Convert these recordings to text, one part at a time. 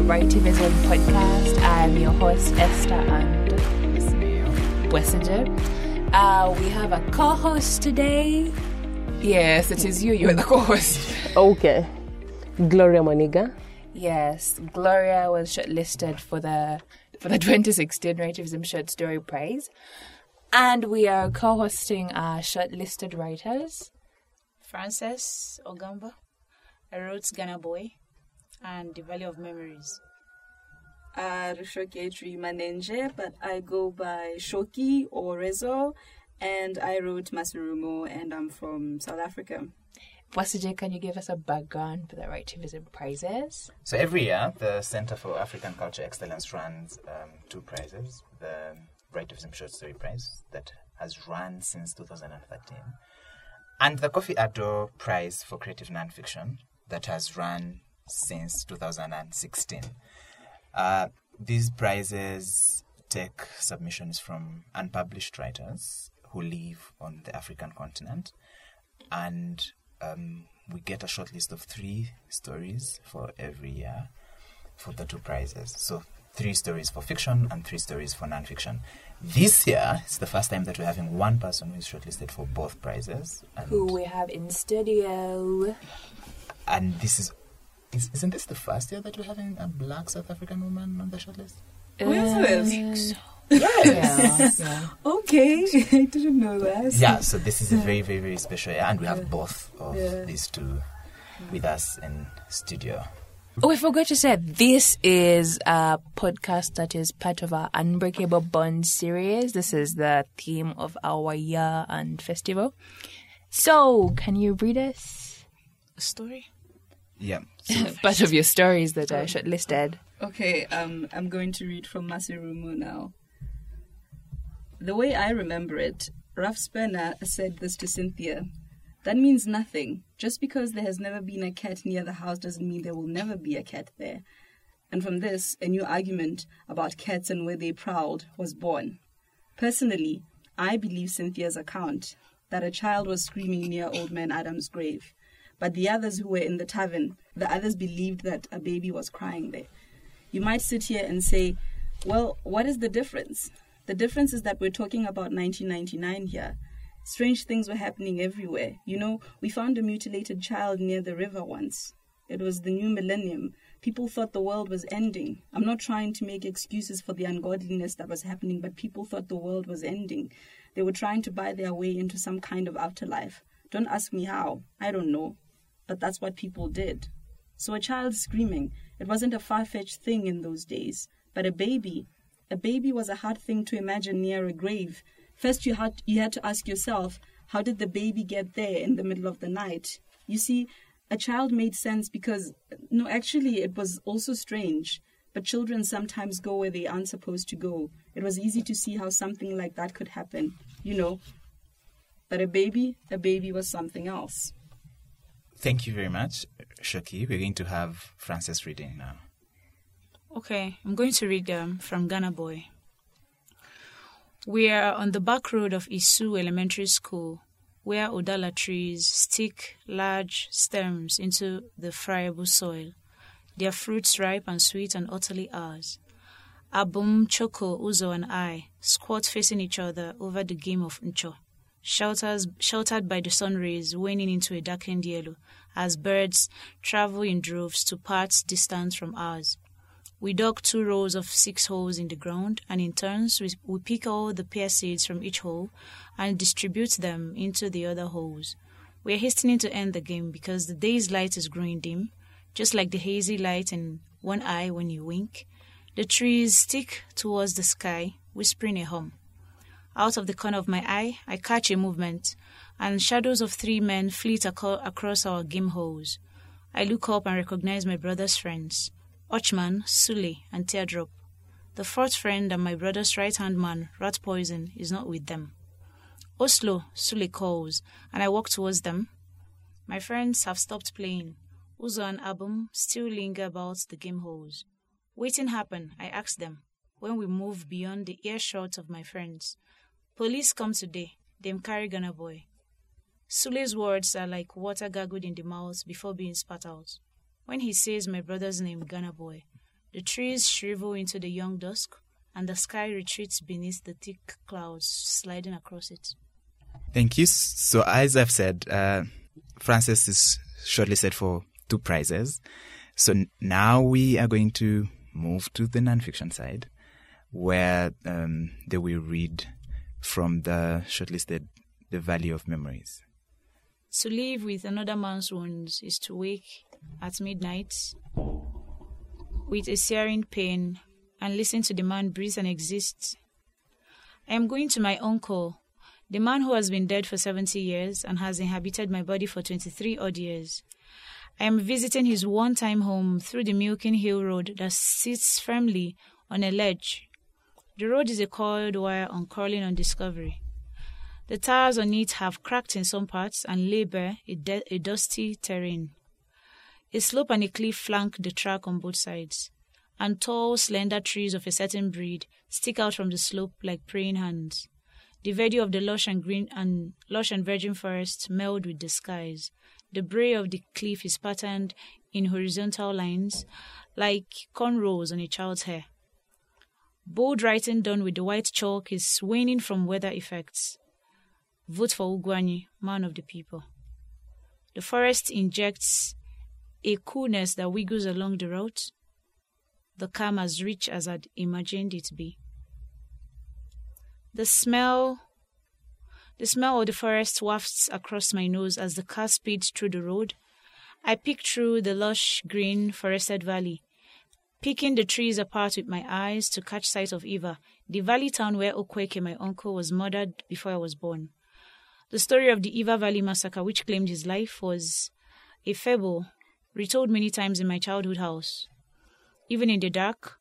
Hello, everyone, and to the Writivism podcast. I'm your host, Esther and Wessinger. Uh, we have a co host today. Yes, it is you. You're the co host. Okay. Gloria Mwanige. Yes, Gloria was shortlisted for the for the 2016 Writivism Short Story Prize, and we are co-hosting our shortlisted writers. Frances Ogamba. I wrote Ghana Boy and The value of Memories. uh, Rushoki Etri Manenje, but I go by Shoki or Rezo, and I wrote Masurumo, and I'm from South Africa. Wasije, can you give us a background for the Writivism prizes? So every year, the Center for African Culture Excellence runs um, two prizes. The Writivism Short Story Prize that has run since 2013, and the Koffi Addo Prize for Creative Nonfiction that has run since 2016. Uh, these prizes take submissions from unpublished writers who live on the African continent, and um, we get a short list of three stories for every year for the two prizes. So three stories for fiction and three stories for nonfiction. This year, it's the first time that we're having one person who is shortlisted for both prizes, and, Who we have in studio? and this is. Is- Isn't this the first year that we're having a black South African woman on the shortlist? Oh, Who is this? Yeah, yeah. Okay, I didn't know that. Yeah, so this is a very, very, very special year, and we have both of Yeah. these two with us in studio. Oh, I forgot to say, this is a podcast that is part of our Unbreakable Bond series. This is the theme of our year and festival. So, can you read us A story? Yeah. Part of your stories that are shortlisted? Okay, um, I'm going to read from Masurumu now. The way I remember it, Ralph Spencer said this to Cynthia. That means nothing. Just because there has never been a cat near the house doesn't mean there will never be a cat there. And from this, a new argument about cats and where they prowled was born. Personally, I believe Cynthia's account that a child was screaming near Old Man Adam's grave. But the others who were in the tavern, the others believed that a baby was crying there. You might sit here and say, well, what is the difference? The difference is that we're talking about 1999 here. Strange things were happening everywhere. You know, we found a mutilated child near the river once. It was the new millennium. People thought the world was ending. I'm not trying to make excuses for the ungodliness that was happening, but people thought the world was ending. They were trying to buy their way into some kind of afterlife. Don't ask me how. I don't know. But that's what people did. So a child screaming, it wasn't a far fetched thing in those days. But a baby, a baby was a hard thing to imagine near a grave. First, you had, you had to ask yourself, how did the baby get there in the middle of the night? You see, a child made sense because, no, actually, it was also strange. But children sometimes go where they aren't supposed to go. It was easy to see how something like that could happen, you know. But a baby, a baby was something else. Thank you very much, Shoki. We're going to have Frances reading now. Okay, I'm going to read um, from Ghana Boy. We are on the back road of Isu Elementary School, where odala trees stick large stems into the friable soil, their fruits ripe and sweet and utterly ours. Abum, Choko, Uzo, and I squat facing each other over the game of Ncho, shelters, sheltered by the sun rays waning into a darkened yellow as birds travel in droves to parts distant from ours. We dug two rows of six holes in the ground, and in turns we, we pick all the pear seeds from each hole and distribute them into the other holes. We are hastening to end the game because the day's light is growing dim, just like the hazy light in one eye when you wink. The trees stick towards the sky, whispering a hum. Out of the corner of my eye, I catch a movement, and shadows of three men flit across our game holes. I look up and recognize my brother's friends. Ochman, Sule, and Teardrop. The fourth friend and my brother's right hand man, Rat Poison, is not with them. Oslo, Sule calls, and I walk towards them. My friends have stopped playing. Uzo and Abum still linger about the game holes. Waiting happen, I ask them, when we move beyond the earshot of my friends. Police come today, them carry Ghana boy. Sule's words are like water gargled in the mouth before being spat out. When he says my brother's name, Ghana Boy, the trees shrivel into the young dusk, and the sky retreats beneath the thick clouds sliding across it. Thank you. So, as I've said, uh, Frances is shortlisted for two prizes. So now we are going to move to the nonfiction side, where um, they will read from the shortlisted The Valley of Memories. To live with another man's wounds is to wake at midnight with a searing pain and listen to the man breathe and exist. I am going to my uncle, the man who has been dead for 70 years and has inhabited my body for 23 odd years. I am visiting his one time home through the Milking Hill Road that sits firmly on a ledge. The road is a coiled wire uncurling on discovery. The tires on it have cracked in some parts and lay bare a, de- a dusty terrain. A slope and a cliff flank the track on both sides, and tall, slender trees of a certain breed stick out from the slope like praying hands. The verdure of the lush and green and lush and virgin forest meld with the skies. The bray of the cliff is patterned in horizontal lines, like cornrows on a child's hair. Bold writing done with the white chalk is waning from weather effects. Vote for Ugwani, man of the people. The forest injects a coolness that wiggles along the route, the calm as rich as I'd imagined it be. The smell the smell of the forest wafts across my nose as the car speeds through the road. I peek through the lush green forested valley, picking the trees apart with my eyes to catch sight of Eva, the valley town where Okweke, my uncle, was murdered before I was born. The story of the Eva Valley massacre, which claimed his life, was a fable retold many times in my childhood house. Even in the dark,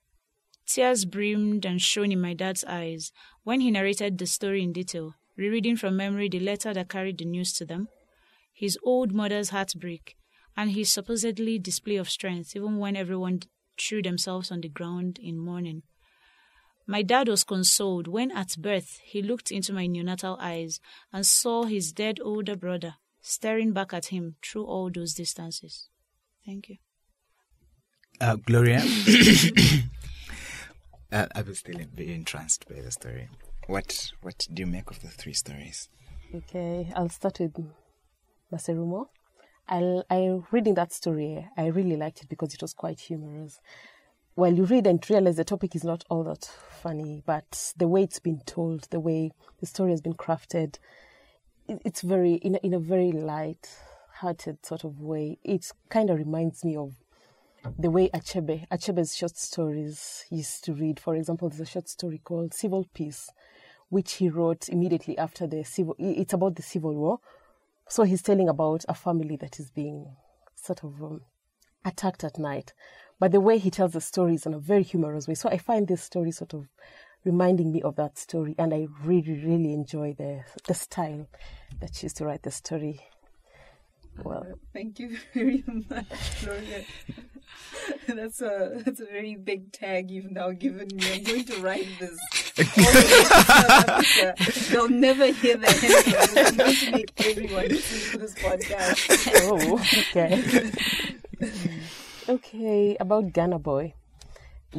tears brimmed and shone in my dad's eyes when he narrated the story in detail, rereading from memory the letter that carried the news to them, his old mother's heartbreak, and his supposedly display of strength, even when everyone threw themselves on the ground in mourning. My dad was consoled when at birth he looked into my neonatal eyes and saw his dead older brother staring back at him through all those distances. Thank you. Uh, Gloria, uh, I was still very entranced by the story. What what do you make of the three stories? Okay, I'll start with Maserumo. I I reading that story. I really liked it because it was quite humorous. Well, you read and realize the topic is not all that funny, but the way it's been told, the way the story has been crafted, it's very in a, in a very light-hearted sort of way. It kind of reminds me of the way Achebe Achebe's short stories used to read. For example, there's a short story called Civil Peace, which he wrote immediately after the civil. It's about the civil war. So he's telling about a family that is being sort of um, attacked at night. But the way he tells the story is in a very humorous way. So I find this story sort of reminding me of that story, and I really, really enjoy the the style that she used to write the story. Well, uh, Thank you very much, Gloria. that's a that's a very big tag you've now given me. I'm going to write this. all over South Africa. They'll never hear the end. I'm going to make everyone listen to this podcast. oh, okay. okay, about Ghana Boy.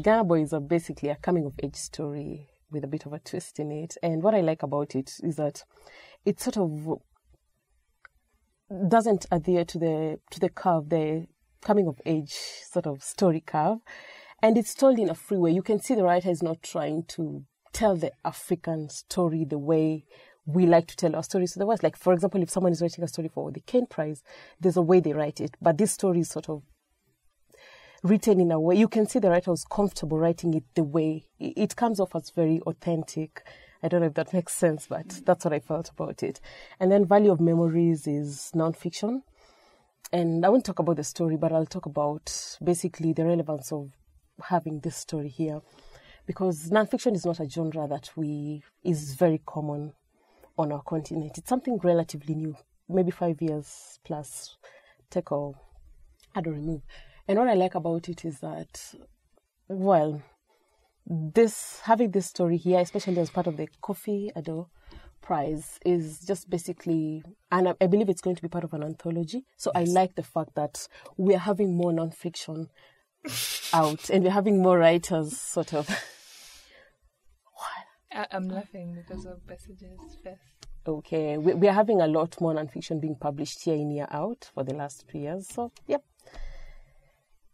Ghana Boy is a, basically a coming of age story with a bit of a twist in it. And what I like about it is that it sort of doesn't adhere to the to the curve, the coming of age sort of story curve. And it's told in a free way. You can see the writer is not trying to tell the African story the way we like to tell our stories to the West. Like, for example, if someone is writing a story for the Caine Prize, there's a way they write it. But this story is sort of written in a way you can see the writer was comfortable writing it the way it comes off as very authentic. I don't know if that makes sense, but that's what I felt about it. And then Value of Memories is nonfiction. And I won't talk about the story, but I'll talk about basically the relevance of having this story here. Because nonfiction is not a genre that we is very common on our continent. It's something relatively new, maybe five years plus take or add or remove. And what I like about it is that, well, this having this story here, especially as part of the Koffi Addo prize is just basically, and I, I believe it's going to be part of an anthology. So I like the fact that we are having more nonfiction out, and we're having more writers, sort of. I- I'm laughing because of messages first. Okay, we, we are having a lot more nonfiction being published year in year out for the last three years. So, yep,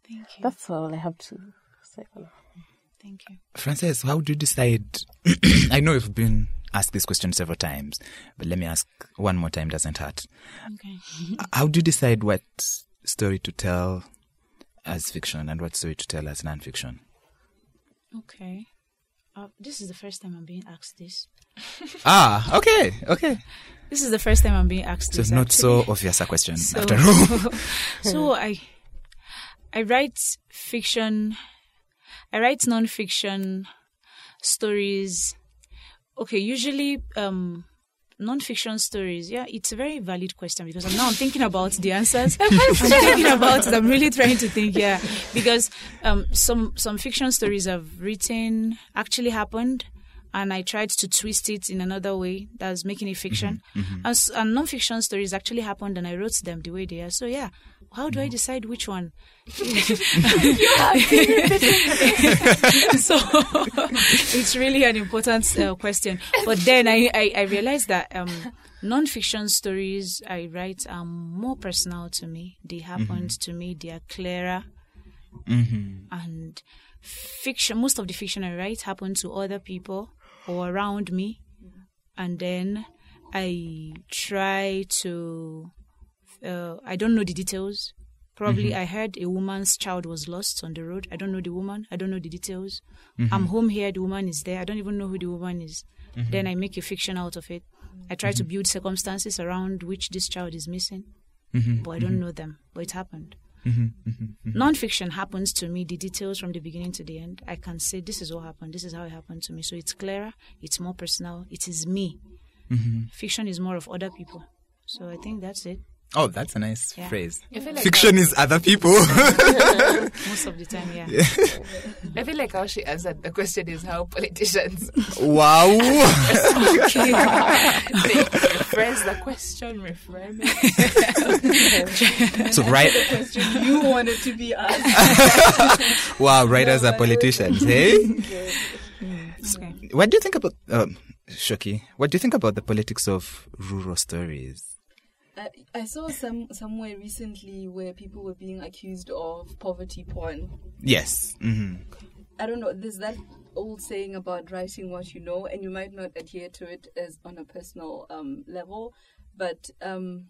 Thank you. that's all I have to say for now. Thank you. Frances, how do you decide? I know you've been asked this question several times, but let me ask one more time, doesn't hurt. Okay. How do you decide what story to tell as fiction and what story to tell as non-fiction? Okay. Uh, this is the first time I'm being asked this. ah, okay, okay. This is the first time I'm being asked So this. it's not actually. so obvious a question So- after all. so I I write fiction I write non-fiction stories. Okay, usually um non-fiction stories. Yeah, it's a very valid question because I'm now I'm thinking about the answers. I'm thinking about it. I'm really trying to think. Yeah, because um some some fiction stories I've written actually happened. And I tried to twist it in another way that's making it fiction. And, s- and non-fiction stories actually happened, and I wrote them the way they are. So yeah, how do I decide which one? so it's really an important uh, question. But then I, I, I realized that um, non-fiction stories I write are more personal to me. They happened to me. They are clearer. And fiction, most of the fiction I write happened to other people or around me. And then I try to, uh, I don't know the details. Probably mm-hmm. I heard a woman's child was lost on the road. I don't know the woman. I don't know the details. Mm-hmm. I'm home here. The woman is there. I don't even know who the woman is. Mm-hmm. Then I make a fiction out of it. I try to build circumstances around which this child is missing, but I don't know them. But it happened. Non-fiction happens to me. The details from the beginning to the end. I can say this is what happened. This is how it happened to me. So it's clearer. It's more personal. It is me. Fiction is more of other people. So I think that's it. Oh, that's a nice Yeah. phrase. Like Fiction is other people. Most of the time, yeah. I feel like how she answered the question is how politicians wow. they rephrase the question, reframe it. so right. question you wanted to be asked. Wow, writers are politicians, hey? Okay. What do you think about um, Shoki? What do you think about the politics of rural stories? I, I saw some somewhere recently where people were being accused of poverty porn. Yes. hmm I don't know. There's that old saying about writing what you know, and you might not adhere to it as on a personal um, level, but um,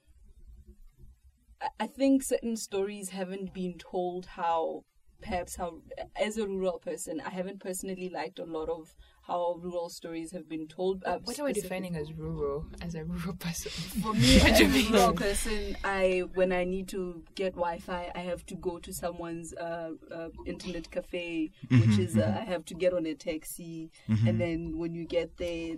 I- I think certain stories haven't been told how, perhaps how, as a rural person, I haven't personally liked a lot of how rural stories have been told. Uh, What are we defining as rural, as a rural person? for me, as a rural person, I when I need to get Wi-Fi, I have to go to someone's uh, uh, internet cafe, which is uh, I have to get on a taxi, and then when you get there,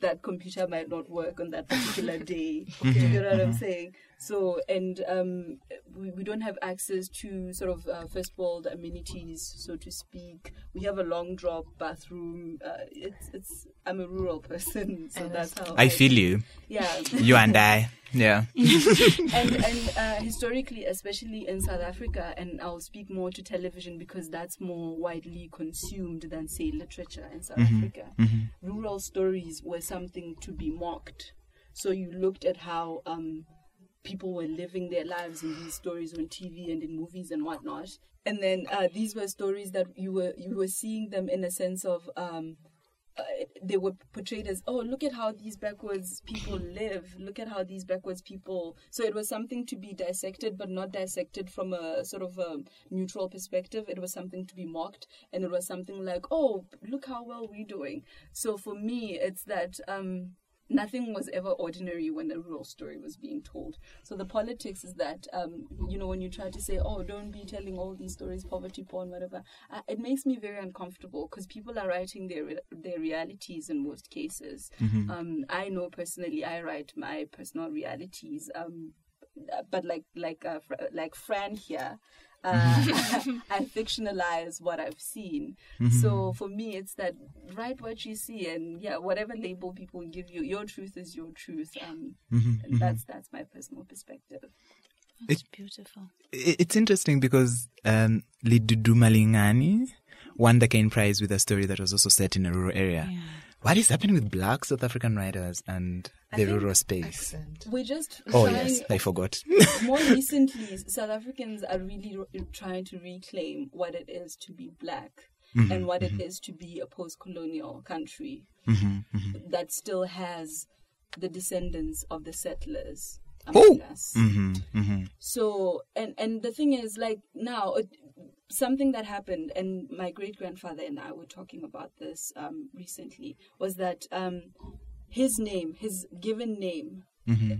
that computer might not work on that particular day. Do you know what I'm saying? So, and um, we, we don't have access to sort of uh, first world amenities, so to speak. We have a long drop bathroom. Uh, it's it's. I'm a rural person, so that's how I feel you. Yeah, You and I. Yeah. and and uh, historically, especially in South Africa, and I'll speak more to television because that's more widely consumed than say literature in South Africa. Rural stories were something to be mocked. So you looked at how um, people were living their lives in these stories on TV and in movies and whatnot, and then uh, these were stories that you were you were seeing them in a sense of. Um, uh, they were portrayed as oh look at how these backwards people live. Look at how these backwards people so it was something to be dissected but not dissected from a sort of a neutral perspective. It was something to be mocked and it was something like oh look how well we're doing. So for me it's that um nothing was ever ordinary when a rural story was being told. So the politics is that, um, you know, when you try to say, oh, don't be telling all these stories, poverty porn, whatever, uh, it makes me very uncomfortable because people are writing their re- their realities in most cases. Um, I know personally, I write my personal realities. Um, but like like uh, like Fran here, uh, I fictionalize what I've seen. So for me, it's that write what you see, and yeah, whatever label people give you, your truth is your truth. Um, and that's that's my personal perspective. It's beautiful. I- It's interesting because um, Lidudumalingani won the Caine Prize with a story that was also set in a rural area. What is happening with black South African writers and the rural space? Accent. We're just Oh, trying, yes, I forgot. more recently, South Africans are really r- trying to reclaim what it is to be black and what it is to be a post-colonial country that still has the descendants of the settlers among us. hmm hmm So, and and the thing is, like now, it, something that happened, and my great grandfather and I were talking about this um, recently, was that um, his name, his given name,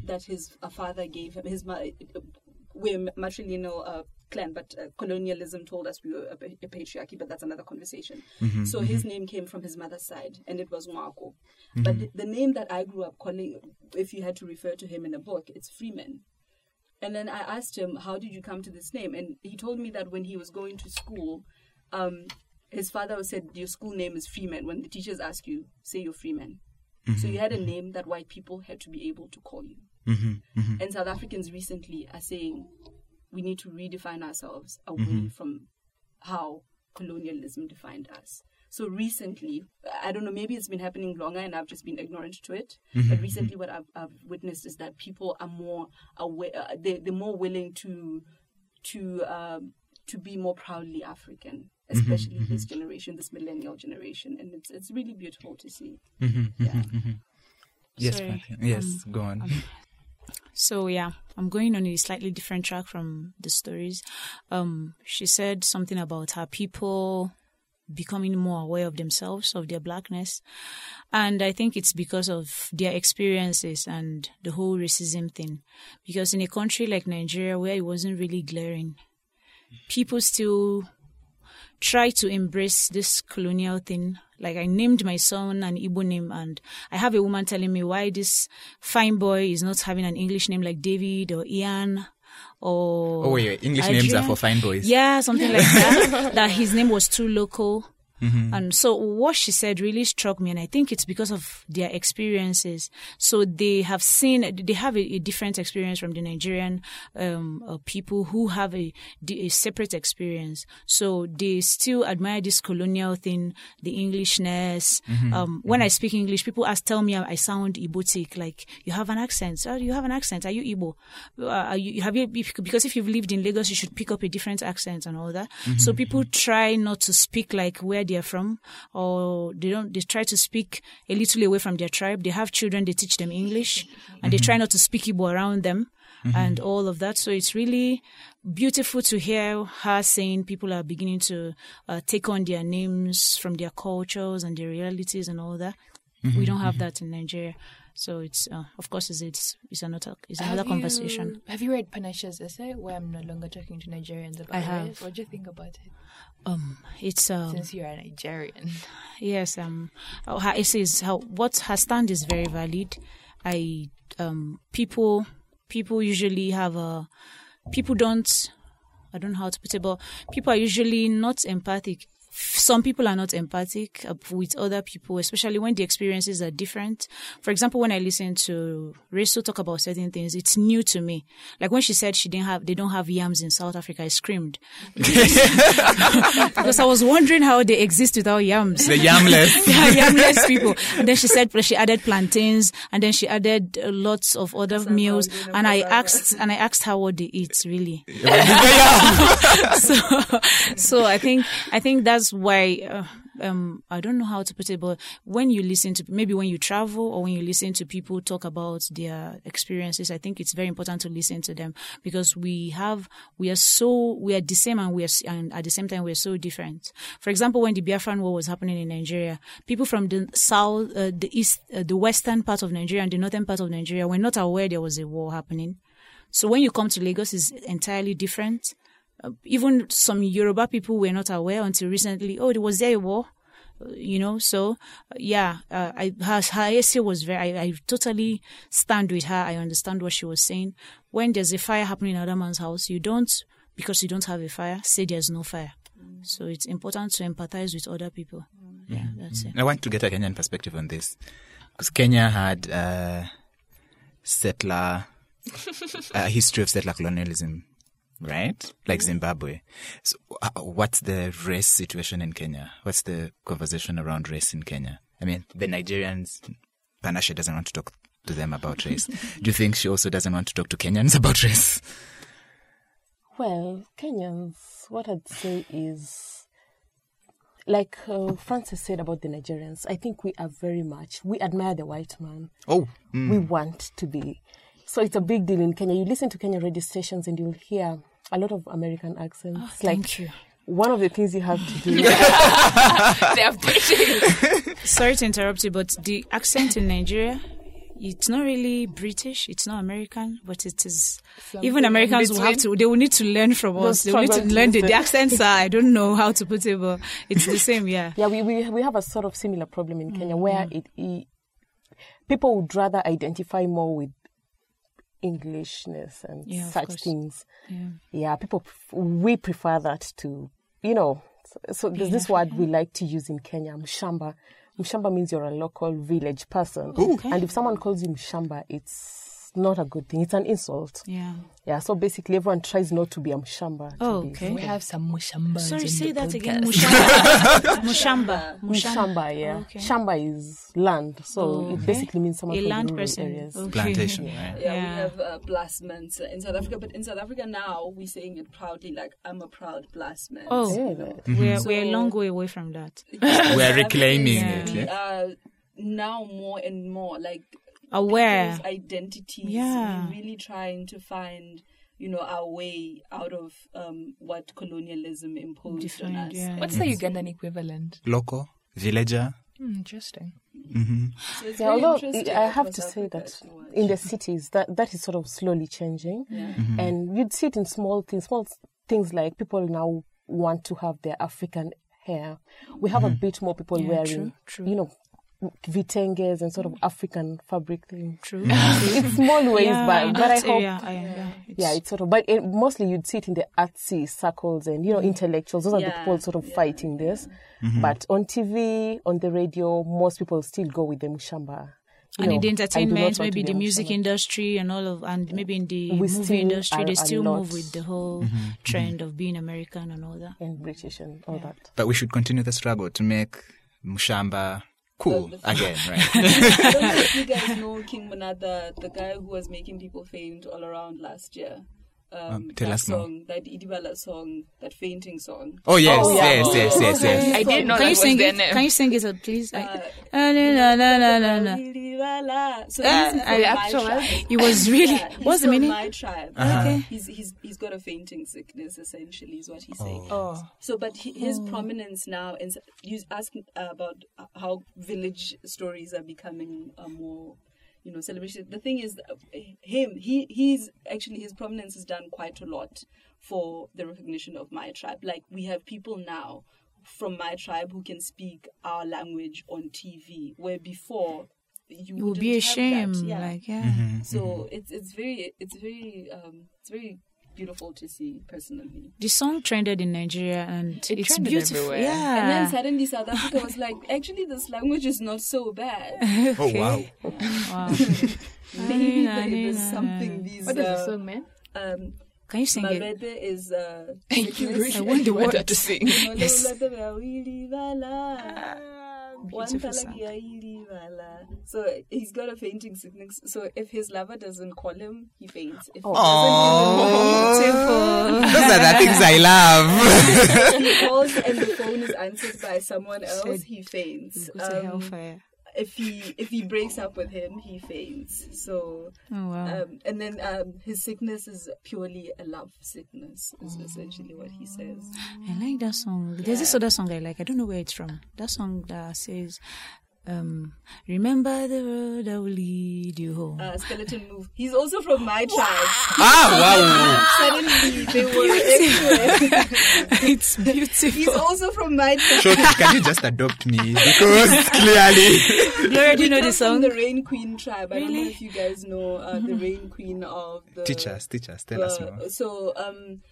that his uh, father gave him, his mother, we're matrilineal uh, clan, but uh, colonialism told us we were a, a patriarchy, but that's another conversation. so his name came from his mother's side, and it was Nwako. But the, the name that I grew up calling, if you had to refer to him in a book, it's Freeman. And then I asked him, How did you come to this name? And he told me that when he was going to school, um, his father said, Your school name is Freeman. When the teachers ask you, say you're Freeman. So you mm-hmm. had a mm-hmm. name that white people had to be able to call you. Mm-hmm. And South Africans recently are saying, We need to redefine ourselves away from how colonialism defined us. So recently, I don't know, maybe it's been happening longer and I've just been ignorant to it. Mm-hmm, but mm-hmm. recently, what I've, I've witnessed is that people are more aware, uh, they, they're more willing to to um, to be more proudly African, mm-hmm, especially this generation, this millennial generation, and it's it's really beautiful to see. Yeah. Yes, Sorry, Matthew. yes, um, go on. So yeah, I'm going on a slightly different track from the stories. Um, she said something about her people becoming more aware of themselves, of their blackness. And I think it's because of their experiences and the whole racism thing. Because in a country like Nigeria where it wasn't really glaring, people still try to embrace this colonial thing. Like I named my son an Igbo name and I have a woman telling me why this fine boy is not having an English name like David or Ian or Oh, wait, wait. English names are for fine boys. Yeah, something like that. that his name was too local. Mm-hmm. And so what she said really struck me, and I think it's because of their experiences. So they have seen, they have a, a different experience from the Nigerian um, uh, people who have a, a separate experience. So they still admire this colonial thing, the Englishness. Mm-hmm. Um, when I speak English, people ask, tell me I sound Ibotic, like you have an accent. Oh, you have an accent. Are you Igbo? Uh, are you, have you, because if you've lived in Lagos, you should pick up a different accent and all that. So people try not to speak like where they're from, or they don't. They try to speak a little away from their tribe. They have children, they teach them English, and they try mm-hmm. not to speak Igbo around them, mm-hmm. and all of that. So it's really beautiful to hear her saying people are beginning to uh, take on their names from their cultures and their realities and all that. We mm-hmm. don't have that in Nigeria. So it's, uh, of course, it's, it's, it's another, it's another Have conversation. You, have you read Panashe's essay, Where I'm No Longer Talking to Nigerians About I Race? have. What do you think about it? Um, it's, um, Since you're a Nigerian. Yes, um, her essays, how what her stand is very valid. I um, people people usually have a people don't I don't know how to put it, but people are usually not empathic. Some people are not empathic uh, with other people, especially when the experiences are different. For example, when I listen to Rachel talk about certain things, it's new to me. Like when she said she didn't have, they don't have yams in South Africa, I screamed because I was wondering how they exist without yams The yamless. yeah, yamless people. And then she said she added plantains, and then she added lots of other meals. And I asked, and I asked her what they eat really. so, so I think I think that's why. Uh, um, I don't know how to put it, but when you listen to maybe when you travel or when you listen to people talk about their experiences, I think it's very important to listen to them because we have we are so we are the same and we are and at the same time we are so different. For example, when the Biafran War was happening in Nigeria, people from the south, uh, the east, uh, the western part of Nigeria and the northern part of Nigeria were not aware there was a war happening. So when you come to Lagos, it's entirely different. Uh, even some Yoruba people were not aware until recently. Oh, there was there a war? Uh, You know, so uh, yeah, uh, I, her, her essay was very. I, I totally stand with her. I understand what she was saying. When there's a fire happening in another man's house, you don't because you don't have a fire, say there's no fire. So it's important to empathize with other people. Yeah, that's it. I want to get a Kenyan perspective on this because Kenya had uh, settler a history of settler colonialism, right? Like Zimbabwe. So, uh, what's the race situation in Kenya? What's the conversation around race in Kenya? I mean, the Nigerians, Panashe doesn't want to talk to them about race. Do you think she also doesn't want to talk to Kenyans about race? Well, Kenyans, what I'd say is, like uh, Frances said about the Nigerians, I think we are very much, we admire the white man. Oh, We want to be. So it's a big deal in Kenya. You listen to Kenya radio stations and you'll hear a lot of American accents. like, thank you. One of the things you have to do. they are British. Sorry to interrupt you, but the accent in Nigeria, it's not really British, it's not American, but it is. even Americans will have to, they will need to learn from us. They will need to learn the, the accents are, I don't know how to put it, but it's the same, yeah. Yeah, we, we we have a sort of similar problem in Kenya where Mm-hmm. it, it people would rather identify more with Englishness and Yeah, such things. Yeah. Yeah, people we prefer that to you know. So, so there's this word we like to use in Kenya, mshamba. Mshamba means you're a local village person, and if someone calls you mshamba, it's not a good thing. It's an insult. Yeah. Yeah, so basically everyone tries not to be a mshamba. to Oh, okay. we have some mushambas. Sorry, in say the that again. podcast. Mushamba. Mushamba. Mshamba, yeah. Okay. Shamba is land, so Oh, it basically means someone A from land rural person. areas. Okay. plantation, right? Yeah, Yeah. we have uh, blastments in South Africa, but in South Africa now we're saying it proudly, like I'm a proud blastman. Oh. Yeah, you know? We're, So- we're a long way away from that. We're reclaiming it, We yeah? now more and more like Aware. people's identities. Yeah. We're really trying to find, you know, our way out of um, what colonialism imposed Defined, on us. yeah. What's the Ugandan equivalent? Local, villager. Hmm, interesting. So Yeah, although I have to say that to in the cities, that that is sort of slowly changing, and you'd see it in small things, small things like people now want to have their African hair. We have a bit more people Yeah, wearing, true, true. you know, vitenges and sort of African fabric thing. True. It's small ways, yeah, but but I hope. area, I, yeah, Yeah, it's sort of, but it, mostly you'd see it in the artsy circles and you know mm. intellectuals. Those are the people sort of yeah, fighting this. Mm-hmm. But on TV, on the radio, most people still go with the mushamba. You and know, in the I do not entertainment, maybe the music mushamba. industry and all of, and maybe in the We movie still industry, are they still move with the whole mm-hmm. Mm-hmm. trend of being American and all that. and British and all that. But we should continue the struggle to make Mushamba cool again, right? I don't know if you guys know King Monada, the guy who was making people faint all around last year. Um, Um, tell that us more. that Idibala song, that fainting song. Oh yes, Oh, yeah. yes, yes, yes, yes. I didn't know Can that you was sing it? name. Can you sing it, uh, please? I- Uh, Ah, na, na, na, na, na. So Ah, he's I from my actually- tribe. It was really. Yeah, he's what's the from meaning? My tribe. Okay. He's he's he's got a fainting sickness. Essentially, is what he's saying. Oh. So, but hi- his prominence now, and you asked uh, about how village stories are becoming uh, more, you know, celebration. The thing is, uh, him, he, he's actually his prominence has done quite a lot for the recognition of my tribe. Like we have people now from my tribe who can speak our language on TV, where before you It would be a shame. Yeah. Like, yeah. Mm-hmm. So it's it's very it's very um it's very beautiful to see personally. The song trended in Nigeria and It it's trended beautiful. everywhere. Yeah. And then suddenly South Africa was like, actually, this language is not so bad. Oh wow. Wow. Maybe there is something these. What is uh, the song, man? Um, Can you sing it? Malwedhe is. Uh, You really I want the want to sing. Yes. Beautiful So he's got a fainting sickness. So if his lover doesn't call him, he faints. If he Oh, those are the things I love. doesn't, he calls and the phone is answered by someone else, Said- he faints. Go to Um, hellfire. If he if he breaks up with him, he faints. So Oh wow. um, and then um, his sickness is purely a love sickness. Is essentially what he says. I like that song. There's this other song I like. I don't know where it's from. That song that says, um, "Remember the road that will lead you home." Uh, skeleton move. He's also from my tribe. ah wow! Suddenly they were everywhere. it's beautiful. He's also from my tribe. wow. Shoki, can you just adopt me? Because clearly, Gloria, do you know the from song? The Rain Queen tribe. I don't know if you guys know uh, the Rain Queen of the. teach us, teach us, tell us more. So um,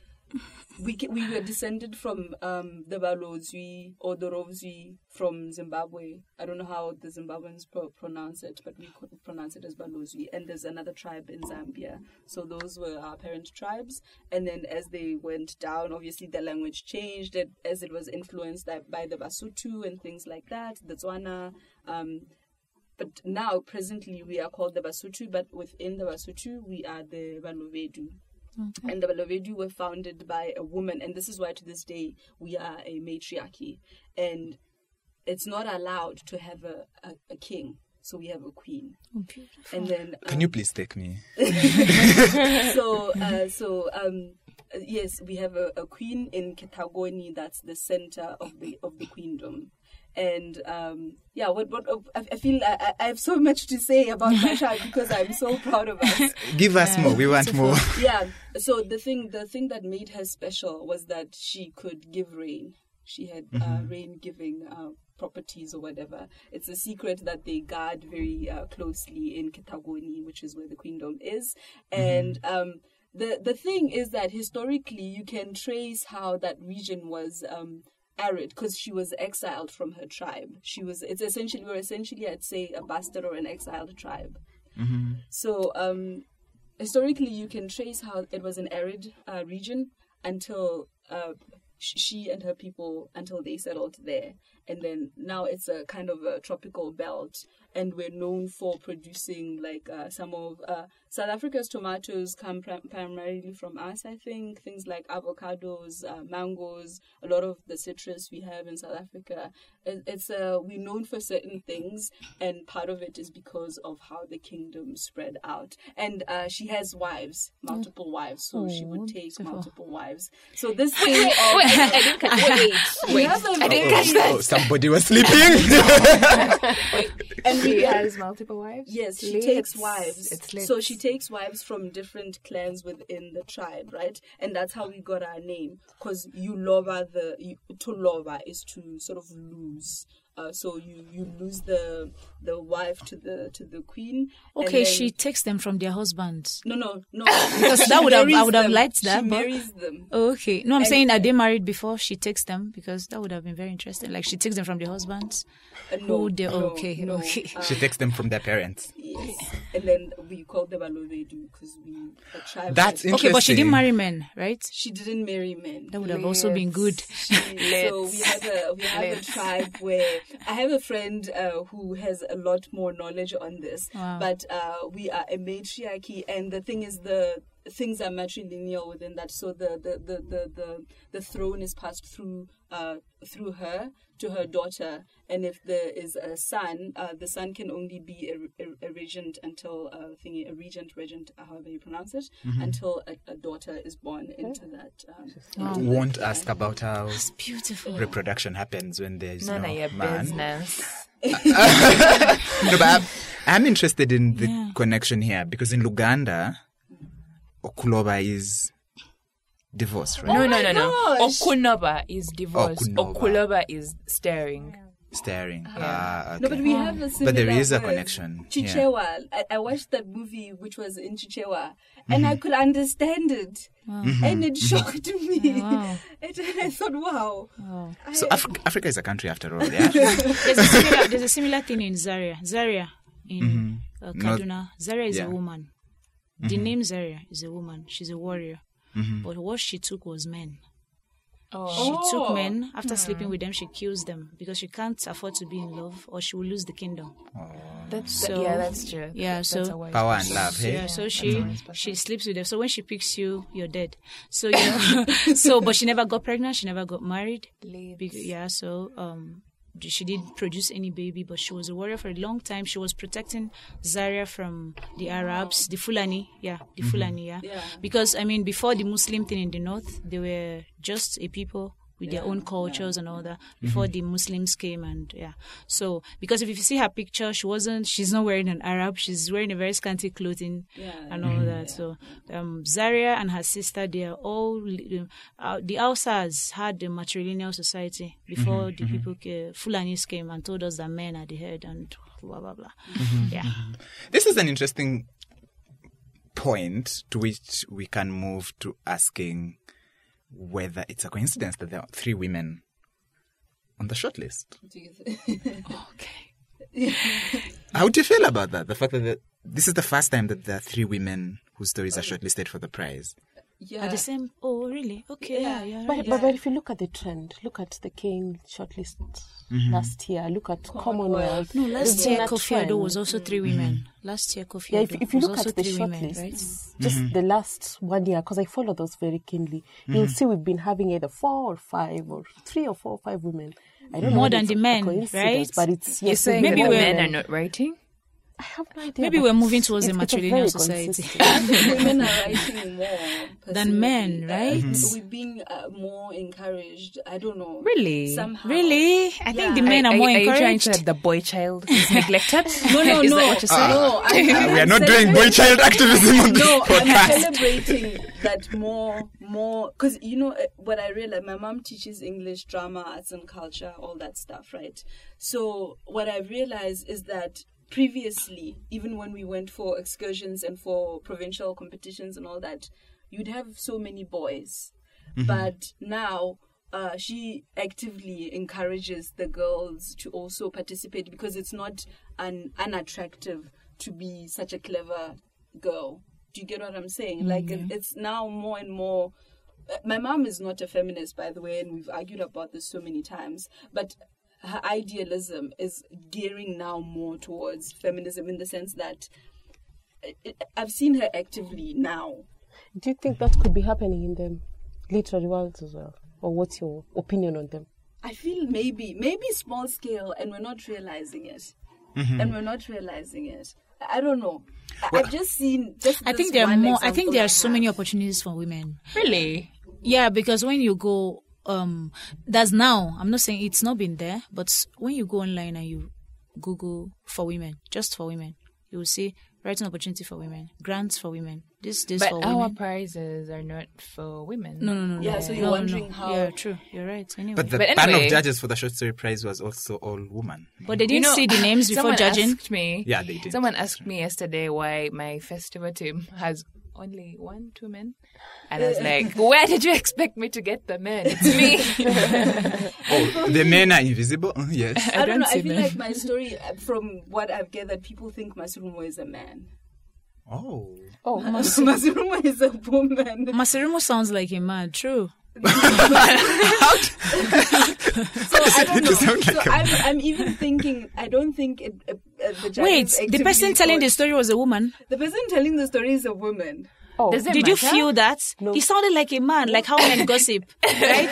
we we were descended from um, the Balozwi or the Rovzwi from Zimbabwe. I don't know how the Zimbabweans pro- pronounce it, but we could pronounce it as Balozwi. And there's another tribe in Zambia. So those were our parent tribes. And then as they went down, obviously the language changed as it was influenced by, by the Basutu and things like that, the Tswana. Um, but now, presently, we are called the Basutu, but within the Basutu, we are the Balovedu. And the Balovedu were founded by a woman, and this is why to this day we are a matriarchy. And it's not allowed to have a, a, a king, so we have a queen. And then Can you please take me? so uh, so um uh, yes we have a, a queen in Ketagoni that's the center of the of the queendom and um yeah what what I, I feel I, I- I have so much to say about my because I'm so proud of us. Give us more. We want more. yeah so the thing the thing that made her special was that she could give rain she had uh, rain giving uh, properties or whatever. It's a secret that they guard very uh, closely in Kitagoni which is where the queendom is. And um the the thing is that historically you can trace how that region was um arid because she was exiled from her tribe. She was it's essentially we're essentially i'd say a bastard or an exiled tribe. So um historically you can trace how it was an arid uh, region until uh, she and her people until they settled there and then now it's a kind of a tropical belt and we're known for producing like uh, some of uh, south africa's tomatoes come prim- primarily from us i think. Things like avocados uh, mangoes a lot of the citrus we have in south africa. It, it's uh, we're known for certain things and part of it is because of how the kingdom spread out. And uh, she has wives multiple wives so she would take multiple wives. So this thing of I didn't catch Wait, we wait. have a I didn't catch that. Somebody was sleeping. and She has multiple wives? Yes, she Lit. takes wives. So she takes wives from different clans within the tribe, right? And that's how we got our name. Because you lova the you, to lova is to sort of lose. Uh, so you you lose the the wife to the to the queen. Okay, then- she takes them from their husbands. no no no Because that would have- I would have them. liked that, She but- marries them. Okay. No, I'm And- saying are they married before she takes them? Because that would have been very interesting. Like she takes them from their husbands. Uh, no, Who they- no, okay, no. okay. Uh, she takes them from their parents. yes, and then we call them Alovedu because we the tribe. That's had- Okay, but she didn't marry men, right? She didn't marry men. That would have also been good. so we have a we have a Let's. tribe where I have a friend uh, who has a lot more knowledge on this. Wow. But uh, we are a matriarchy, and the thing is the things are matrilineal within that. So the the the the the, the throne is passed through uh, through her to her daughter, and if there is a son, uh, the son can only be a, a, a regent until uh, thingy, a regent, regent, however you pronounce it, until a, a daughter is born into that. Um, into that Won't clan. ask about how Beautiful. reproduction happens when there's None no of your man. business. No, but I'm, I'm interested in the Yeah. connection here because in Luganda, Okuloba is divorced, right? no, no, no, no. gosh. Okunoba is divorce. Okunoba. Okuloba is staring. Staring. Ah, okay. No, but we have a similar But there is a word. connection, yeah. Chichewa. I, I watched that movie which was in Chichewa, and I could understand it, and it shocked me. Wow. and I thought, wow. so Afri- Africa is a country after all, yeah? There's a similar, there's a similar thing in Zaria. Zaria in uh, Not- Kaduna. Zaria is yeah. a woman. The mm-hmm. name Zaria is a woman. She's a warrior. Mm-hmm. But what she took was men. Oh. She Oh. took men. After hmm. sleeping with them, she kills them because she can't afford to be in love or she will lose the kingdom. That's So- yeah, that's true. Yeah, That's so- a Power and love, hey? Yeah, so she she sleeps with them. So when she picks you, you're dead. So you know, so but she never got pregnant. She never got married. Leaves. Yeah, so um, she didn't produce any baby, but she was a warrior for a long time. She was protecting Zaria from the Arabs, the Fulani. Yeah, the mm-hmm. Fulani. Yeah. Yeah. because I mean, before the Muslim thing in the north, they were just a people with their own cultures and all that mm-hmm. before the Muslims came and yeah. So because if you see her picture, she wasn't she's not wearing an Arab, she's wearing a very scanty clothing Yeah. and all mm-hmm. that. So um Zaria and her sister they are all uh, uh, the Hausas had the matrilineal society before mm-hmm. the people ca- Fulanis came and told us that men are the head and blah blah blah. Yeah. This is an interesting point to which we can move to asking whether it's a coincidence that there are three women on the shortlist. Do you think? Okay. How do you feel about that? The fact that the, this is the first time that there are three women whose stories are shortlisted for the prize. Yeah. At the same. Oh, really? Okay. Yeah. Yeah. yeah, But, right. but, but if you look at the trend, look at the Caine shortlist mm-hmm. last year, look at Commonwealth. No, last There's year Koffi Addo was also three women. Mm-hmm. Last year Koffi Yeah, if, if you was look at the three women, shortlist, right? Mm-hmm. just the last one year, because I follow those very keenly, you'll see we've been having either four or five or three or four or five women. I don't know More whether than the men, coincidence, right? But it's yes, saying Maybe that the we're- men are not writing? I have no idea. Maybe we're moving towards it's, a matrilineal society. women are writing more Than men, personally. right? Uh, We're being uh, more encouraged. I don't know. Really? Somehow. Really? I think the men are, more Are you trying encouraged. to say the boy child is neglected? No, no, Is no. that what you're? No, I'm, Uh, we are not doing boy child activism on this No, I'm celebrating that more, more, because you know uh, what I realized. My mom teaches English, drama, arts and culture, all that stuff, right? So what I realized is that previously, even when we went for excursions and for provincial competitions and all that, you'd have so many boys, but now. Uh, she actively encourages the girls to also participate because it's not an unattractive to be such a clever girl. Do you get what I'm saying? Like it, it's now more and more. uh, My mom is not a feminist, by the way, and we've argued about this so many times. But her idealism is gearing now more towards feminism in the sense that it, it- I've seen her actively now. Do you think that could be happening in the literary world as well? Or what's your opinion on them? I feel maybe, maybe small scale, and we're not realizing it. Mm-hmm. And we're not realizing it. I I don't know. I I've just seen. Just I think there are more. I think there are so many opportunities for women. Really? Yeah, because when you go, um, that's now. I'm not saying it's not been there, but when you go online and you Google for women, just for women, you will see writing opportunity for women, grants for women. This, this But for our women. prizes are not for women. No, no, no, no. Yeah, so you're no, wondering no. how- Yeah, true. You're right. Anyway, But the But panel of judges for the short story prize was also all women. but they didn't You know, see the names before judging. Asked me, Yeah, they did. Someone asked me yesterday why my festival team has only one, two men. And I was like, where did you expect me to get the men? It's me. Oh, the men are invisible? Yes. I, don't, don't know. I feel them. like my story, uh, from what I've gathered, people think Masurumo is a man. Oh. Oh, Masurumo is a woman. Masirumo sounds like a man. True. So I don't It know. sound So like a I'm, I'm even thinking. I don't think it, uh, uh, the Wait, the person telling the story was a woman. the person telling the story is a woman. oh. Does it Did you feel that? He sounded like a man, like how men gossip, right?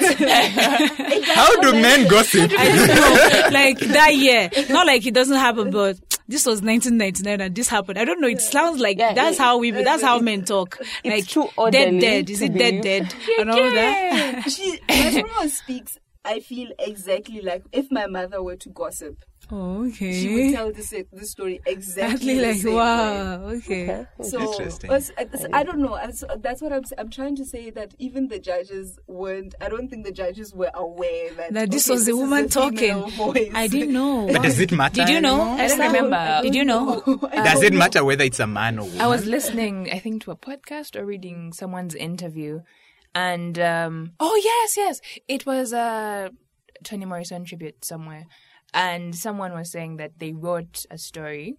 How do men gossip? I don't know, like that year. Not like it doesn't happen, but this was 1999 and this happened. I don't know. It sounds like Yeah, that's it- how we, that's how men talk. Like too dead, dead. Is it dead, believe. dead, and all that? She Masurumo speaks. I feel exactly like if my mother were to gossip, Oh, she would tell this this story exactly Exactly the like same way. wow. Okay. So Interesting. it's- it's- I don't know. It's- That's what I'm. s- I'm trying to say that even the judges weren't. I don't think the judges were aware that, That this okay, was the is woman talking. Voice. I didn't know. But does it matter? Did you know? I don't Esther? remember. Did you know? I Does it matter whether it's a man or woman? I was listening, I think, to a podcast or reading someone's interview, and um, oh yes, yes, it was a Toni Morrison tribute somewhere, and someone was saying that they wrote a story,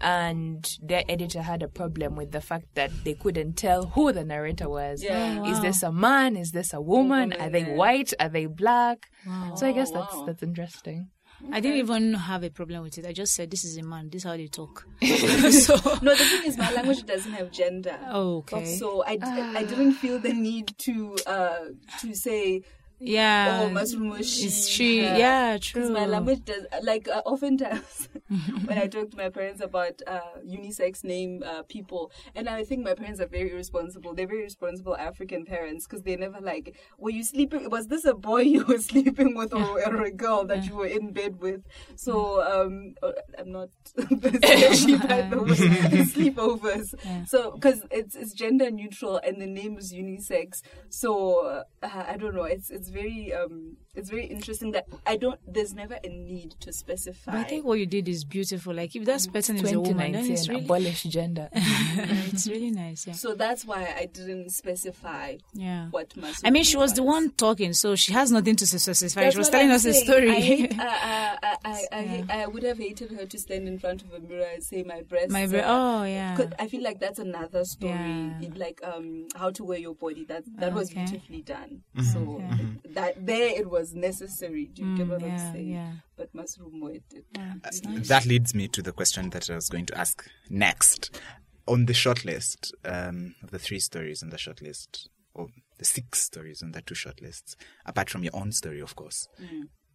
and their editor had a problem with the fact that they couldn't tell who the narrator was. Yeah. Is this a man? Is this a woman? Are they yeah. white? Are they black? So I guess Oh, that's that's interesting. I didn't even have a problem with it. I just said this is a man. This is how they talk. so No, the thing is, my language doesn't have gender. okay. So I didn't feel the need to uh to say yeah. oh she Is she? Yeah, Because true. my language does like uh, oftentimes when I talk to my parents about uh, unisex name uh, people, and I think my parents are very responsible. They're very responsible African parents because they never like, were you sleeping? Was this a boy you were sleeping with or, or a girl that you were in bed with? So um, uh, I'm not she by the way sleepovers. So because it's it's gender neutral and the name is unisex, so uh, I don't know. It's it's very um it's very interesting that I don't there's never a need to specify. But I think what you did is beautiful. Like if that person is a woman, then it's 2019, really, abolish gender. it's really nice. Yeah. so that's why I didn't specify Yeah. what Masu I mean, she was the one talking, so she has nothing to specify. That's She was telling I'm us a story. I, hate, I, I, I, I, I, Yeah. hate- I would have hated her to stand in front of a mirror and say my breasts. My breast. oh yeah. I feel like that's another story, Yeah. It- like um, how to wear your body. That that was beautifully done. Mm-hmm. So Yeah. Mm-hmm. that there it was necessary. Do you get Mm, what I'm saying? yeah. But Masrumo it did. yeah. It's nice. That leads me to the question that I was going to ask next. On the shortlist, um, of the three stories on the shortlist, or the six stories on the two shortlists, apart from your own story, of course,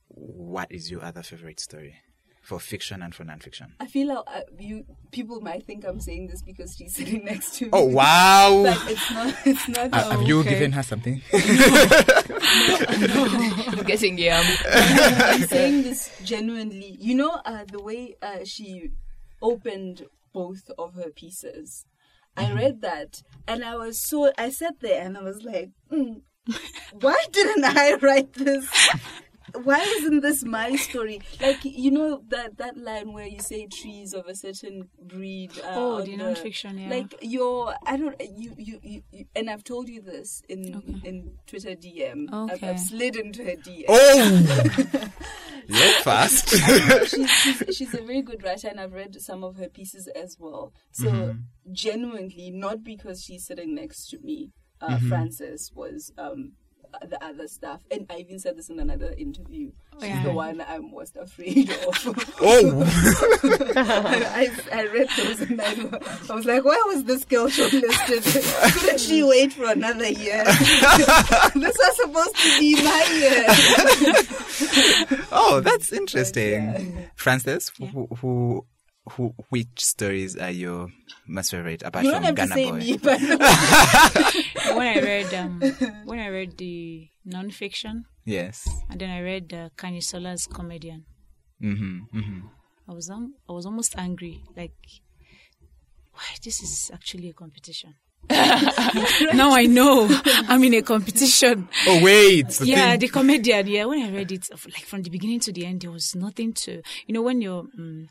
what is your other favorite story for fiction and for nonfiction? I feel like uh, you people might think I'm saying this because she's sitting next to me. Oh, wow! But it's not. It's not. Uh, have you okay. given her something? No. I'm getting yum. I'm saying this genuinely. You know, uh, the way uh, she opened both of her pieces. I read that and I was so. I sat there and I was like, mm, why didn't I write this? Why isn't this my story? Like you know that that line where you say trees of a certain breed. Uh, Oh, on the nonfiction, yeah. Like your, I don't. You, you, you, you and I've told you this in in Twitter DM. I've, Okay. I've slid into her DM Oh! You're fast. she's, she's, she's a very good writer, and I've read some of her pieces as well. So, genuinely, not because she's sitting next to me, uh, Frances was um, the other stuff. And I even said this in another interview. Oh, She's yeah. the one I'm most afraid of. oh! I, I, I read those and I, I was like, why was this girl shortlisted? Couldn't she wait for another year? this was supposed to be my year. Oh, that's interesting. Francis, who, who, who, which stories are your most favorite apart You don't from have to say Boy? me, but when I read um, when I read the nonfiction, Yes. and then I read uh, Kanisola's comedian, Mm-hmm, mm-hmm. I was um, I was almost angry. Like, why this is actually a competition. now I know I'm in a competition. Oh wait, the yeah, thing- the comedian. Yeah, when I read it, like from the beginning to the end, there was nothing to. You know, when you're um,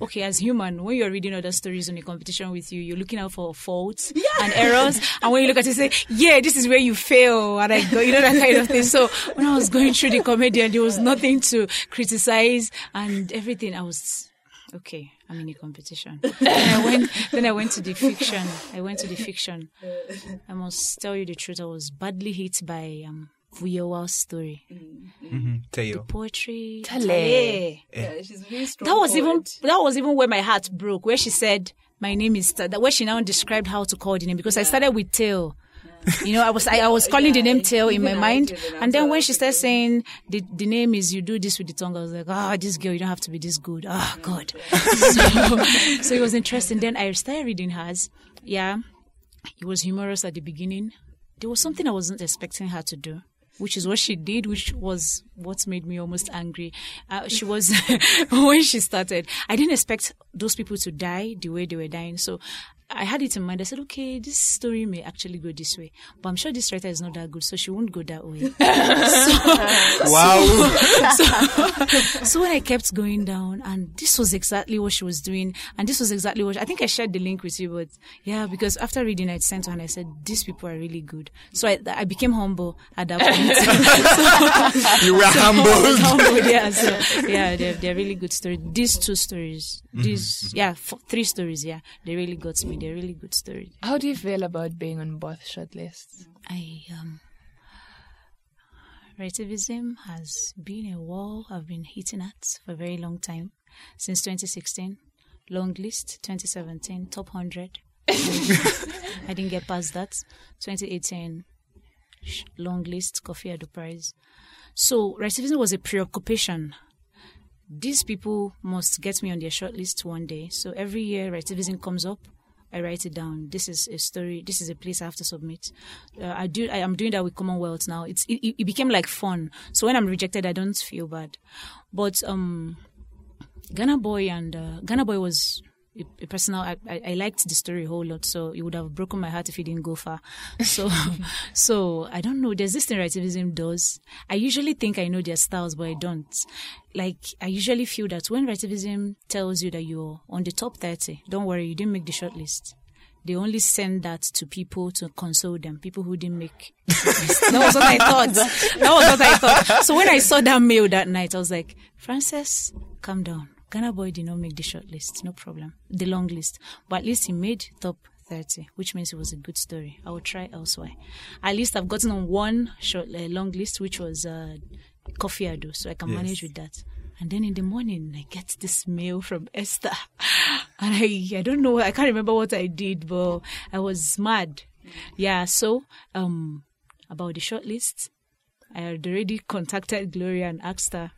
okay as human, when you're reading other stories in a competition with you, you're looking out for faults and errors, and when you look at it, you say, "Yeah, this is where you fail," and I go, you know, that kind of thing. So when I was going through the comedian, there was nothing to criticize and everything. I was okay. I'm in a competition. then I went. Then I went to the fiction. I went to the fiction. I must tell you the truth. I was badly hit by um, Vuyowa's story. Mhm. Teo. The poetry. Tale. Tale. yeah, she's very strong. That was even that was even where my heart broke. Where she said, "My name is," Ta-" that where she now described how to call the name because I started with Tail. You know, I was I, I was calling the name Tail in my mind, and then when she started saying the the name is you do this with the tongue, I was like, ah, this girl, you don't have to be this good. Ah, God. so, so it was interesting. Then I started reading hers. Yeah, it was humorous at the beginning. There was something I wasn't expecting her to do, which is what she did, which was what made me almost angry. Uh, she was, when she started, I didn't expect those people to die the way they were dying. So I had it in mind. I said, okay, this story may actually go this way, but I'm sure this writer is not that good, so she won't go that way. Wow. so, so when I kept going down, and this was exactly what she was doing, and this was exactly what I think I shared the link with you, but yeah, because after reading, I sent her and I said, these people are really good. So I, I became humble at that point. you were humbled. humble, yeah. So yeah, they're they're really good stories. These two stories, these mm-hmm. yeah, f- three stories, yeah, they really got me. They're really good stories. How do you feel about being on both shortlists? I um Writivism has been a wall I've been hitting at for a very long time. Since 2016. Long list, 2017, top 100. I didn't get past that. 2018, long list, Koffi Addo Prize. So, Writivism was a preoccupation. These people must get me on their shortlist one day. So, every year, Writivism comes up. I write it down. This is a story. This is a place I have to submit. Uh, I do. I am doing that with Commonwealth now. It's it, it became like fun. So when I'm rejected, I don't feel bad. But um, Ghana Boy and uh, Ghana Boy was a, a personal. I, I, liked the story a whole lot, so it would have broken my heart if it didn't go far. So, so I don't know. There's this thing Writivism does. I usually think I know their styles, but I don't. Like I usually feel that when Writivism tells you that you're on the top thirty, don't worry, you didn't make the shortlist. They only send that to people to console them, people who didn't make. that was what I thought. That was what I thought. So when I saw that mail that night, I was like, Frances, calm down. Ghana boy did not make the short list, no problem. The long list. But at least he made top 30, which means it was a good story. I will try elsewhere. At least I've gotten on one short, uh, long list, which was uh, Koffi Addo, so I can Yes. manage with that. And then in the morning, I get this mail from Esther. And I, I don't know, I can't remember what I did, but I was mad. Yeah, so, um, about the short list, I had already contacted Gloria and asked her,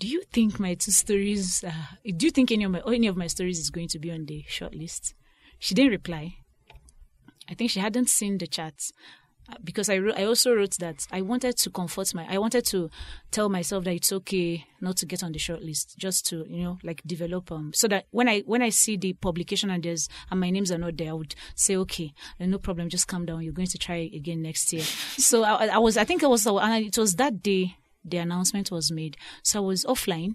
do you think my two stories, uh, do you think any of my, any of my stories is going to be on the short list? She didn't reply. I think she hadn't seen the chat Uh, because I wrote, I also wrote that I wanted to comfort my I wanted to tell myself that it's okay not to get on the short list just to you know like develop um so that when I when I see the publication and there's and my names are not there I would say okay uh, no problem just calm down you're going to try again next year so I, I was I think it was and it was that day the announcement was made so I was offline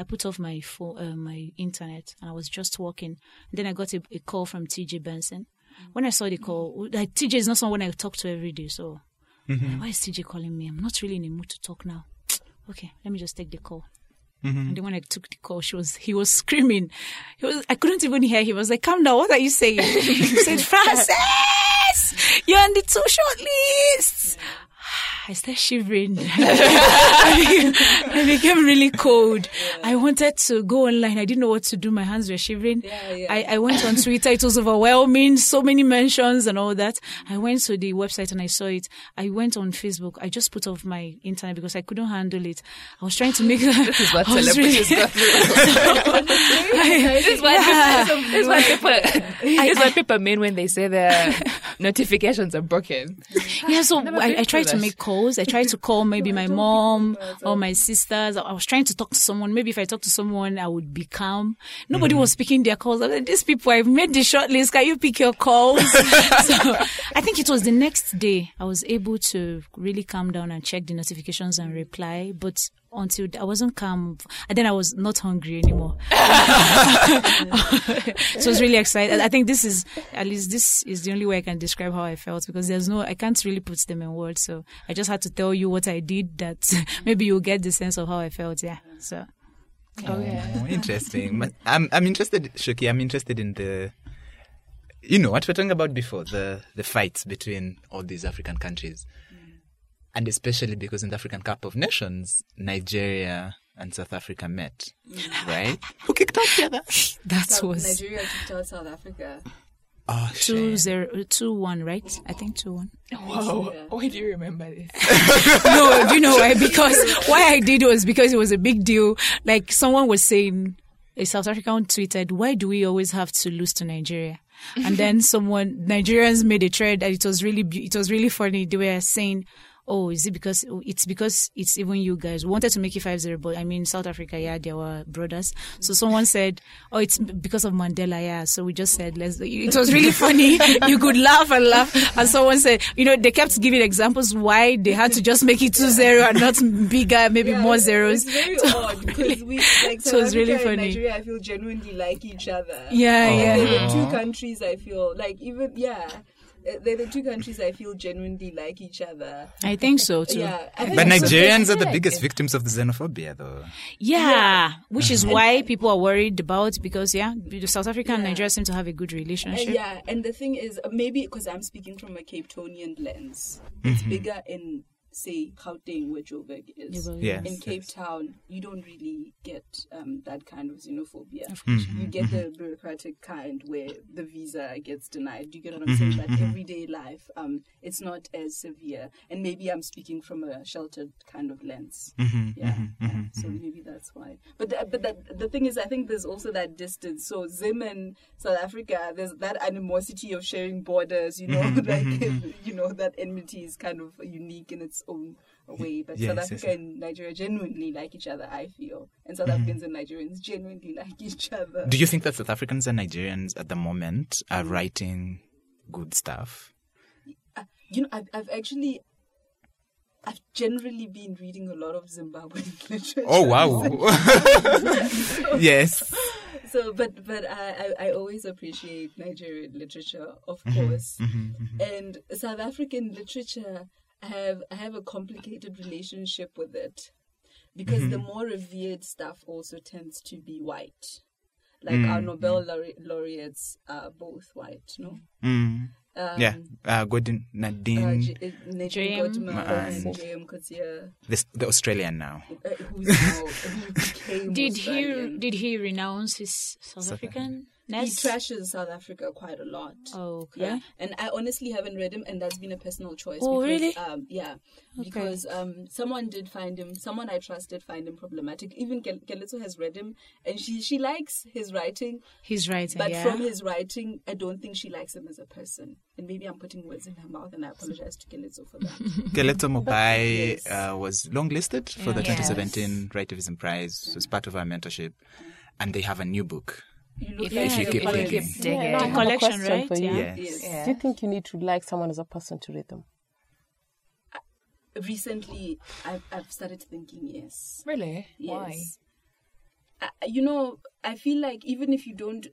I put off my phone, uh, my internet, and I was just walking. Then I got a, a call from TJ Benson. When I saw the call, like TJ is not someone I talk to every day, so why is TJ calling me? I'm not really in a mood to talk now. Okay, let me just take the call. And then when I took the call, she was he was screaming. He was I couldn't even hear. him. He was like, "Calm down. What are you saying?" he said, "Francis, you're on the two short lists." I started shivering. I, became, really cold. I wanted to go online. I didn't know what to do. My hands were shivering. I, I went on Twitter. It was overwhelming. So many mentions and all that. I went to the website and I saw it. I went on Facebook. I just put off my internet because I couldn't handle it. I was trying to make This is what celebrities really- this is what people, this is what people, this is what people mean when they say their notifications are broken. Yeah, so I, I tried to make calls. I tried to call maybe my mom or my sisters. I was trying to talk to someone. Maybe if I talk to someone, I would be calm. Nobody hmm. was picking their calls. I was like, these people, I've made the short list. Can you pick your calls? so I think it was the next day I was able to really calm down and check the notifications and reply. But until I wasn't calm, and then I was not hungry anymore. so I was really excited. I think this is at least this is the only way I can describe how I felt because there's no I can't really put them in words. So I just had to tell you what I did that maybe you'll get the sense of how I felt. Yeah. So Oh, yeah. Oh, interesting. But I'm I'm interested, Shoki. I'm interested in the, you know, what we were talking about before the the fights between all these African countries, and especially because in the African Cup of Nations, Nigeria and South Africa met, right? Who kicked out the other? that South- was Nigeria kicked out South Africa. Oh, two shit. zero two one, right? I think two one. Wow. Why do you remember this? no, do you know why? Because why I did was because it was a big deal. Like someone was saying, a South African tweeted, "Why do we always have to lose to Nigeria?" And then someone Nigerians made a thread, and it was really it was really funny. They were saying. Oh, is it because it's because it's even you guys We wanted to make it 5-0, but I mean South Africa, yeah, they were brothers. So someone said, "Oh, it's because of Mandela, yeah." So we just said, "Let's." It was really funny. you could laugh and laugh, and someone said, you know, they kept giving examples why they had to just make it 2-0 and not bigger, maybe more zeros. It's very So odd because we like so South it's really Africa and funny. Nigeria. I feel genuinely like each other. Yeah, Oh. yeah. They're the two countries I feel like even yeah. Uh, They're the two countries I feel genuinely like each other. I think so too. Yeah, But it's- Nigerians are the Yeah. biggest victims of the xenophobia, though. Yeah, which is why people are worried about because yeah, the South Africa and Nigeria seem to have a good Uh, relationship. yeah, and the thing is, uh, maybe because I'm speaking from a Cape Townian lens, it's bigger in say Gauteng, where Joburg is. Yes, in Cape yes. Town, you don't really get um, that kind of xenophobia. Mm-hmm, You get the bureaucratic kind where the visa gets denied. Do you get what I'm saying? Mm-hmm, But everyday life, um, it's not as severe. And maybe I'm speaking from a sheltered kind of lens. Mm-hmm, Yeah, yeah. so maybe that's why. But uh, but that, the thing is, I think there's also that distance. So Zim and South Africa, there's that animosity of sharing borders. You know, like you know that enmity is kind of unique in its own way, but Yes, South Africa yes. and Nigeria genuinely like each other. I feel, and South Mm-hmm. Africans and Nigerians genuinely like each other. Do you think that South Africans and Nigerians at the moment are writing good stuff? you know, I've, I've actually. I've generally been reading a lot of Zimbabwean literature. Oh wow! yes. So, but but I, I, always appreciate Nigerian literature, of Mm-hmm. course, and South African literature. I have I have a complicated relationship with it because the Mm-hmm. more revered stuff also tends to be white. Like our Nobel laure- laureates are both white, no? Mm. Um, Yeah. Uh, Gordon Uh, Nadine, uh, Nadine J.M. Gordimer and- and J.M. Coetzee, this, the Australian now. uh, who's now, who became Did he did he renounce his South South African? He trashes South Africa quite a lot. Oh, okay. Yeah, and I honestly haven't read him, and that's been a personal choice. Oh, because, really? Um, yeah, because um, someone did find him, someone I trusted find him problematic. Even Kel- Keletso has read him, and she she likes his writing, He's writing. but yeah. from his writing, I don't think she likes him as a person. And maybe I'm putting words in her mouth, and I apologize to Keletso for that. Keletso Mopai Yes. uh, was longlisted for the Yeah. 2017 Writivism Prize as part of our mentorship, and they have a new book. You look If like you you're keep digging. Yeah, no, I have a Collection, question right? for you. Yeah. Yes. Yes. Yeah. Do you think you need to like someone as a person to read them? Uh, recently, I've, I've started thinking yes. Really? Why? Yes. I, you know, I feel like even if you don't,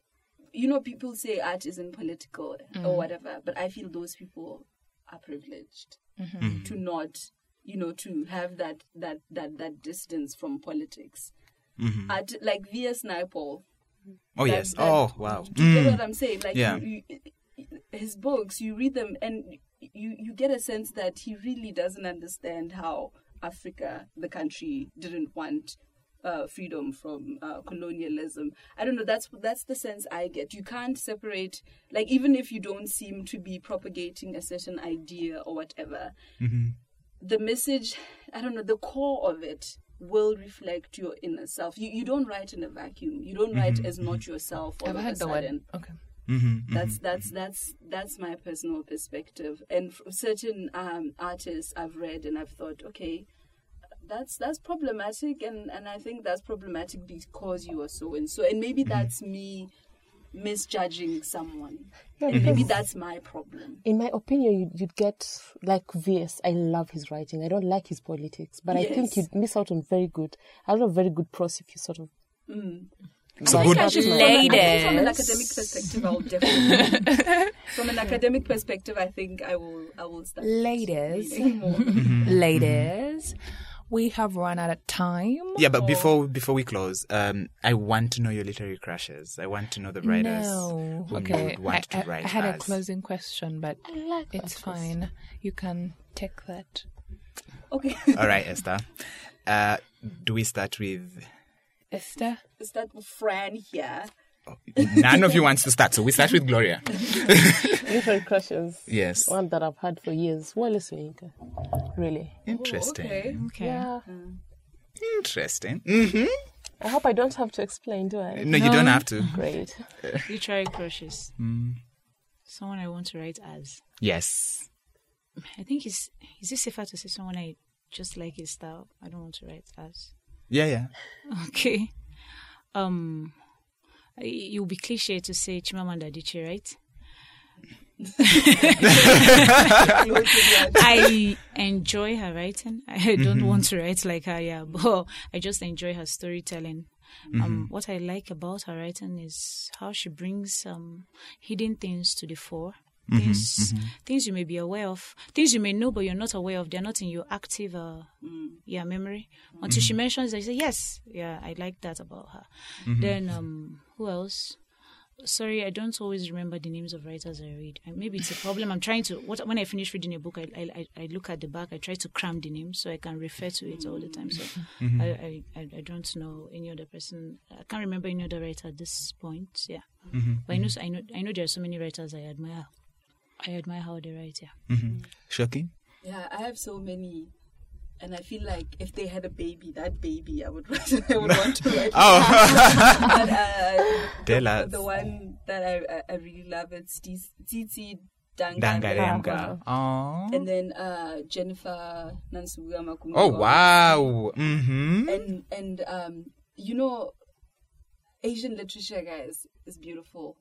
you know, people say art isn't political or mm. whatever, but I feel those people are privileged mm-hmm. Mm-hmm. to not, you know, to have that that that that distance from politics. Mm-hmm. Art, like V.S. Naipaul. Oh that- yes. that- Oh wow. Do you get Mm. what I'm saying? Like Yeah. you, you, his books, you read them and you you get a sense that he really doesn't understand how Africa, the country, didn't want uh, freedom from uh, colonialism. I don't know. That's that's the sense I get. You can't separate, like even if you don't seem to be propagating a certain idea or whatever, the message. I don't know. The core of it will reflect your inner self. You you don't write in a vacuum. You don't write mm-hmm, as not mm-hmm. yourself. All I've of a heard the word. sudden. Okay. Mm-hmm, That's mm-hmm, that's that's that's my personal perspective. And for certain um, artists I've read and I've thought, okay, that's that's problematic, and and I think that's problematic because you are so and so, and maybe that's me misjudging someone, Yeah, and maybe that's my problem. In my opinion, you'd, you'd get like VS. I love his writing. I don't like his politics, but I think you'd miss out on very good, a lot of very good prose if you sort of. Mm. So But good. that's From, my- think from an academic perspective, I'll definitely. from an academic perspective, I think I will. I will start. Ladies. more. Ladies, mm-hmm. We have run out of time. Yeah, but before before we close, um, I want to know your literary crushes. I want to know the writers No. who you Okay. would want I, to write I had a closing question, but like it's that. fine. You can take that. Okay, All right, Esther. Uh, do we start with? Esther? start with Fran here. None of you wants to start, so we start with Gloria. Literary crushes. Yes. One that I've had for years. Wole Soyinka. Really. Interesting. Okay. Okay. Yeah. Interesting. hmm I hope I don't have to explain, do I? No, you don't have to. Great. Literary crushes. Someone I want to write as. Yes. I think it's is it safer to say someone I just like his style. I don't want to write as. Yeah, yeah. Okay. Um, it will be cliche to say Chimamanda Adichie, right? I enjoy her writing. I don't want to write like her, yeah, but I just enjoy her storytelling. Um, what I like about her writing is how she brings um hidden things to the fore. Things, things you may be aware of, things you may know but you're not aware of. They're not in your active, uh, yeah, memory. Until she mentions, I say yes, yeah, I like that about her. Then, um, who else? Sorry, I don't always remember the names of writers I read. Maybe it's a problem. I'm trying to. What when I finish reading a book, I I, I- I look at the back. I try to cram the name so I can refer to it all the time. So mm-hmm. I, I I I don't know any other person. I can't remember any other writer at this point. Yeah, mm-hmm. but I know mm-hmm. I know I know there are so many writers I admire. I admire how they write. Yeah. Shocking. Yeah, I have so many, and I feel like if they had a baby, that baby, I would I would want to write. Oh. but, uh, the, the one that I I- I really love it's Tsitsi Dangarembga. Oh. and then uh, Jennifer Nansubuga Makumbi. Oh wow. Mm-hmm. And and um, you know, Asian literature, guys, is beautiful.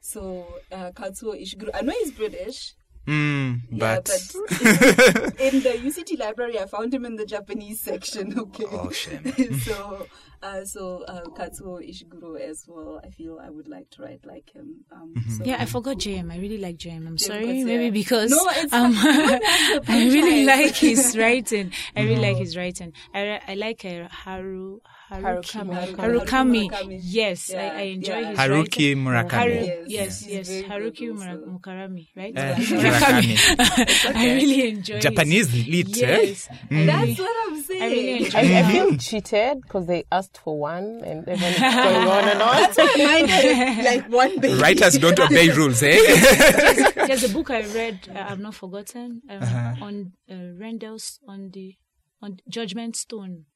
So uh, Kazuo Ishiguro, I know he's British. Mm, Yeah, but, but in, in the UCT library, I found him in the Japanese section. Okay. Oh, shame. so, uh, so uh, Kazuo Ishiguro as well. I feel I would like to write like him. Um, Mm-hmm. so Yeah, I forgot JM. I really like JM. I'm sorry, because, maybe yeah. because No, it's um, fine. You don't have to I really like his writing. I really like his writing. I, I like uh, Haru Haruki Harakami. Harukami. Haruki Yes, Yeah, I, I enjoy yeah. his Haruki writing. Murakami. Haru, Yes, yes, yes, Haruki also. Mura- Mukarami, right? Uh, Murakami. Murakami. I really enjoy his- Japanese lit, eh? Yes, I really, That's what I'm saying. I really enjoy. I, I feel cheated because they asked for one and everyone's going on and on. Mine is like one baby. Writers don't obey rules, eh? There's a book I read. Uh, I've not forgotten. Um, Uh-huh. On uh, Rendell's on the on Judgment Stone.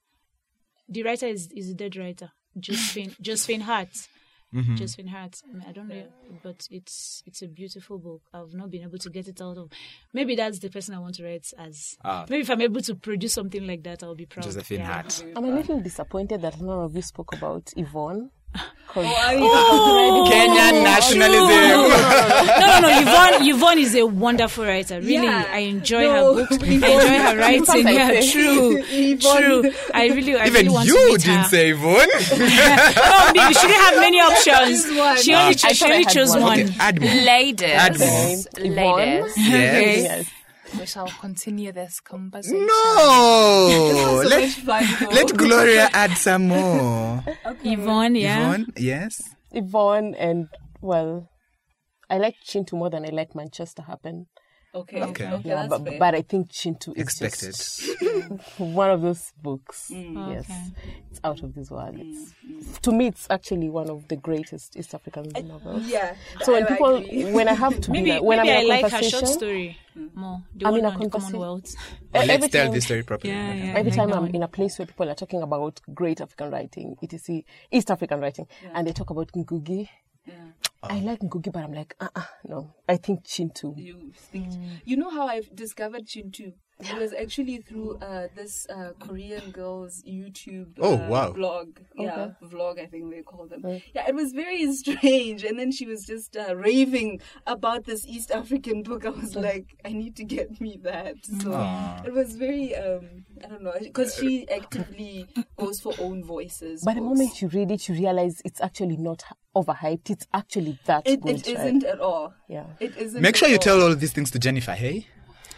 The writer is is a dead writer, Josephine Josephine Hart. Mm-hmm. Josephine Hart. I, mean, I don't know, but it's it's a beautiful book. I've not been able to get it out of. Maybe that's the person I want to write as. Ah. Maybe if I'm able to produce something like that, I'll be proud. Josephine Yeah. Hart. I'm a little disappointed that none of you spoke about Yvonne. 'Cause- oh, Kenyan nationalism. no, no, no. Yvonne, Yvonne is a wonderful writer. Really, Yeah. I enjoy No, her books. I enjoy her writing. Yeah, true, Yvonne- true. I really, I Even really want to you meet didn't her. say Yvonne. no, because she didn't have many options. She only, ah, I cho- she only chose one. one. okay, add. Ladies. Add more. Yvonne. Ladies. Yes. Yes. We shall continue this conversation. No. So let, much let Gloria add some more. Yvonne, yeah. Yvonne, yes. Yvonne and, well, I like Kintu more than I like Manchester Happen. Okay. Okay. Okay. Yeah, that's but, fair. but I think Kintu is Expected. just one of those books. Mm. Yes, Okay. it's out of this world. It's, to me, it's actually one of the greatest East African novels. yeah. So when I people, agree. when I have to be, Maybe, like, when maybe I'm in a like her short story more. The I'm one in a on the conversa- Let's every tell this story properly. Yeah, yeah. Every I time I'm in a place where people are talking about great African writing, etc., East African writing, and they talk about Ngugi, I like Ngugi, but I'm like, uh uh no. I think Kintu. you think you know how I've discovered Kintu? It was actually through uh, this uh, Korean girl's YouTube Oh, uh, wow. blog. Yeah, vlog, I think they call them. Yeah, it was very strange. And then she was just uh, raving about this East African book. I was like, I need to get me that. So it was very, um, I don't know, because she actively goes for own voices. By the moment you read it, you realize it's actually not overhyped. It's actually that it, good. it right? isn't at all. Yeah. It isn't. Make sure you all. tell all these things to Jennifer, hey?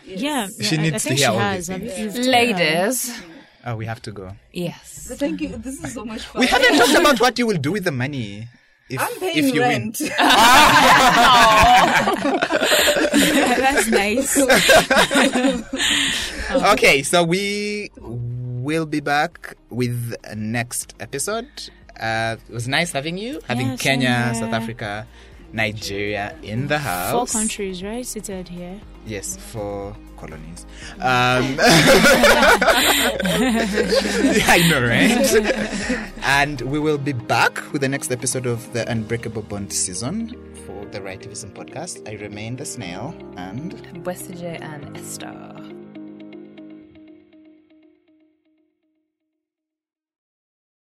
Yeah, She yeah, I- needs I to think hear she all has. these things. you- you've told her. Ladies. Oh, we have to go. Yes. But thank you. This is so much fun. We haven't talked about what you will do with the money. If, I'm paying if you rent. win. That's nice. Okay, so we will be back with a next episode. Uh, it was nice having you, having Yeah, Kenya, here. South Africa, Nigeria in the house. Four countries, right? Seated here. Yes, four colonies. Um, I know, right? and we will be back with the next episode of the Unbreakable Bond season for the Writivism podcast. I remain the snail and. Westige and Esther.